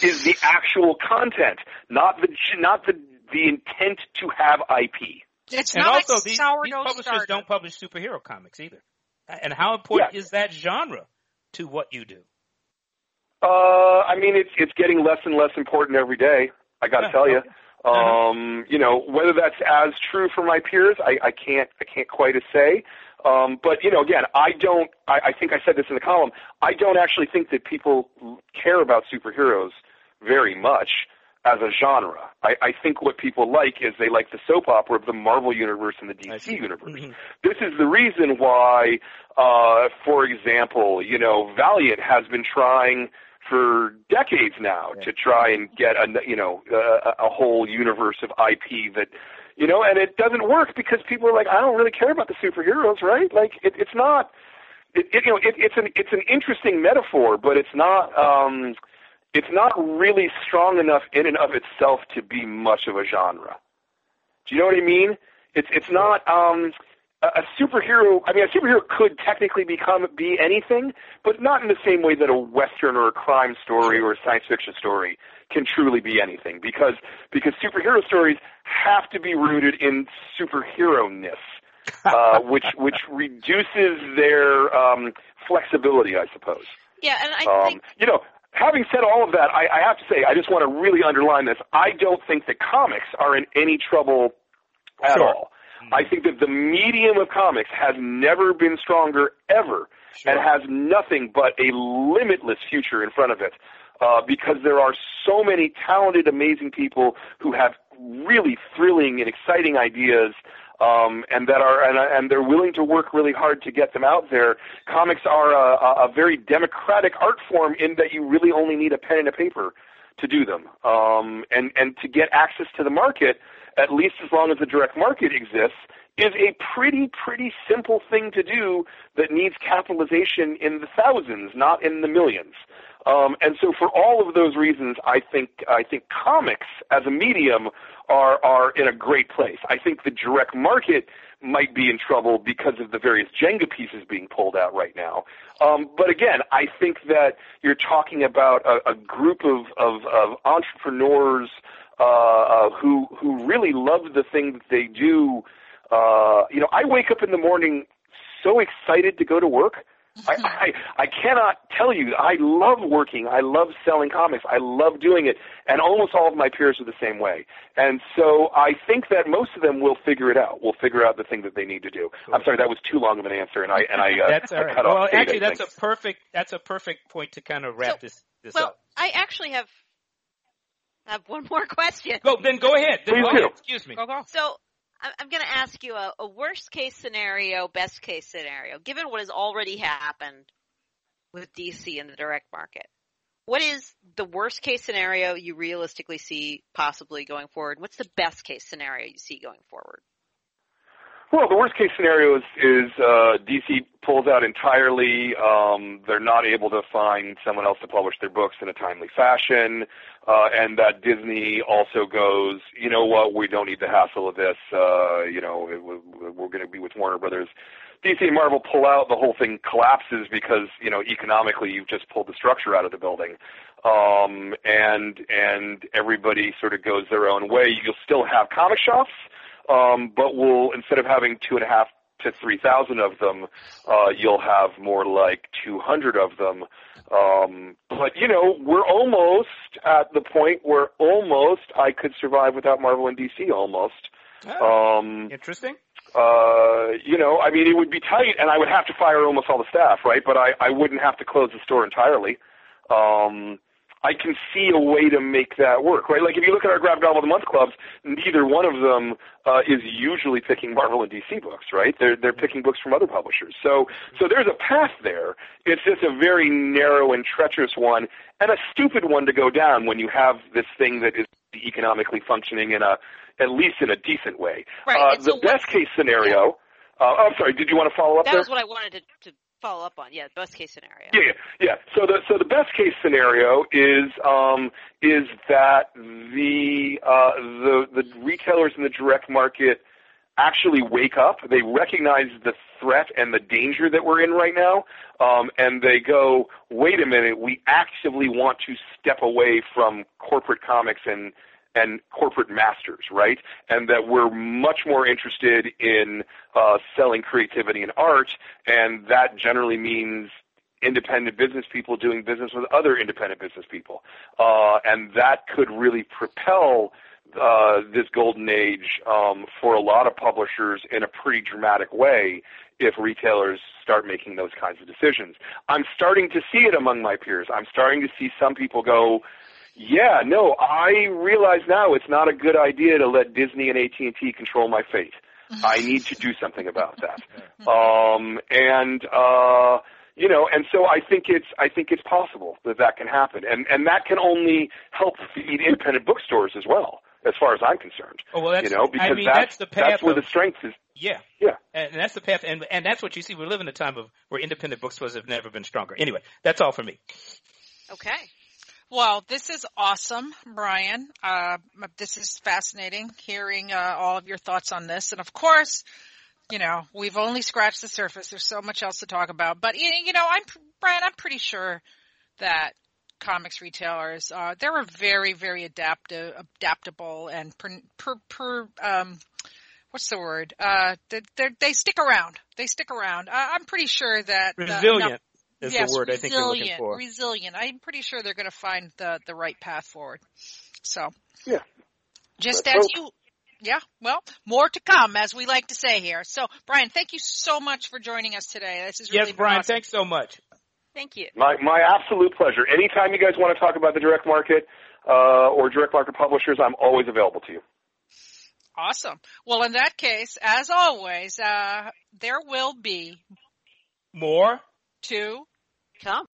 is the actual content, not the not the the intent to have IP. It's And not also, like these, these publishers starter. don't publish superhero comics either. And how important Yeah. is that genre to what you do? Uh, I mean, it's it's getting less and less important every day. I got to Yeah, tell you. okay. Uh-huh. Um, you know, whether that's as true for my peers, I, I can't I can't quite say. Um, but you know, again, I don't. I, I think I said this in the column. I don't actually think that people care about superheroes very much as a genre. I, I think what people like is they like the soap opera of the Marvel universe and the DC universe. Mhm. This is the reason why, uh, for example, you know, Valiant has been trying for decades now Yeah. to try and get a you know a, a whole universe of IP that you know, and it doesn't work because people are like, I don't really care about the superheroes, right? Like it, it's not. It, it, you know, it, it's an it's an interesting metaphor, but it's not. um it's not really strong enough in and of itself to be much of a genre. Do you know what I mean? It's it's not um a superhero, I mean, a superhero could technically become be anything, but not in the same way that a western or a crime story or a science fiction story can truly be anything. Because because superhero stories have to be rooted in superhero ness, uh, which which reduces their um, flexibility, I suppose. Yeah, and I Um, think you know, having said all of that, I, I have to say, I just want to really underline this. I don't think that comics are in any trouble at Sure. all. I think that the medium of comics has never been stronger ever and has nothing but a limitless future in front of it. Uh, because there are so many talented, amazing people who have really thrilling and exciting ideas, um, and that are and, and they're willing to work really hard to get them out there. Comics are a, a very democratic art form in that you really only need a pen and a paper to do them, um, and and to get access to the market, at least as long as the direct market exists, is a pretty pretty simple thing to do that needs capitalization in the thousands, not in the millions. Um, and so, for all of those reasons, I think I think comics as a medium are are in a great place. I think the direct market might be in trouble because of the various Jenga pieces being pulled out right now. Um, but again, I think that you're talking about a, a group of, of, of entrepreneurs uh, uh, who who really love the thing that they do. Uh, you know, I wake up in the morning so excited to go to work. I, I I cannot tell you. I love working. I love selling comics. I love doing it, and almost all of my peers are the same way. And so I think that most of them will figure it out. Will figure out the thing that they need to do. I'm sorry, that was too long of an answer, and I and I, uh, That's all I cut Well, off. Kate, actually, I that's a perfect that's a perfect point to kind of wrap So- this this well, up. I actually have have one more question. Go then. Go ahead. Then Please go do. ahead. Excuse me. Go go. So I- I'm going to ask you a, a worst case scenario, best case scenario, given what has already happened with DC in the direct market. What is the worst case scenario you realistically see possibly going forward? What's the best case scenario you see going forward? Well, the worst case scenario is, is uh, DC pulls out entirely. Um, they're not able to find someone else to publish their books in a timely fashion, uh, and that Disney also goes, you know what, we don't need the hassle of this. Uh, you know, it, we- we're going to be with Warner Brothers. DC and Marvel pull out, the whole thing collapses because you know economically you've just pulled the structure out of the building, um, and and everybody sort of goes their own way. You'll still have comic shops um, but we'll instead of having two and a half to three thousand of them, uh, you'll have more like two hundred of them. Um, but you know, we're almost at the point where almost I could survive without Marvel and DC. Almost. Ah, Um, interesting. uh, you know, I mean, it would be tight, and I would have to fire almost all the staff, right? But I, I wouldn't have to close the store entirely. Um, I can see a way to make that work, right? Like if you look at our graphic novel of the month clubs, neither one of them uh, is usually picking Marvel and DC books, right? They're they're picking books from other publishers. So so there's a path there. It's just a very narrow and treacherous one, and a stupid one to go down when you have this thing that is economically functioning in a at least in a decent way. Right, Uh, the best case scenario. Uh, oh, I'm sorry. Did you want to follow up That there? was what I wanted to, to follow up on. Yeah, best case scenario. Yeah, yeah, yeah. So the so the best case scenario is um, is that the uh, the the retailers in the direct market actually wake up. They recognize the threat and the danger that we're in right now, um, and they go, "Wait a minute, we actively want to step away from corporate comics and." And corporate masters, right? And that we're much more interested in uh, selling creativity and art, and that generally means independent business people doing business with other independent business people, uh, and that could really propel uh, this golden age um, for a lot of publishers in a pretty dramatic way if retailers start making those kinds of decisions. I'm starting to see it among my peers. I'm starting to see some people go, yeah, no, I realize now it's not a good idea to let Disney and AT&T control my fate. I need to do something about that. Um, and uh, you know, and so I think it's I think it's possible that that can happen, and and that can only help feed independent bookstores as well, as far as I'm concerned. Oh well, that's you know, because I mean that's that's the path that's where of, the strength is. yeah Yeah. and that's the path and and that's what you see. We live in a time of where independent bookstores have never been stronger. Anyway, that's all for me. Okay. Well, this is awesome, Brian. Uh, this is fascinating hearing uh, all of your thoughts on this. And of course, you know, we've only scratched the surface. There's so much else to talk about. But you know, I'm Brian. I'm pretty sure that comics retailers uh, they're very very adaptive adaptable and per, per, per um what's the word uh they they stick around they stick around I, am pretty sure that resilient is yes, the word I think you're looking for resilient I'm pretty sure they're going to find the the right path forward so yeah just as you yeah, well, more to come, as we like to say here. So, Brian, thank you so much for joining us today. This is really yes, Brian. Awesome. Thanks so much. Thank you. My my absolute pleasure. Anytime you guys want to talk about the direct market uh, or direct market publishers, I'm always available to you. Awesome. Well, in that case, as always, uh, there will be more to come.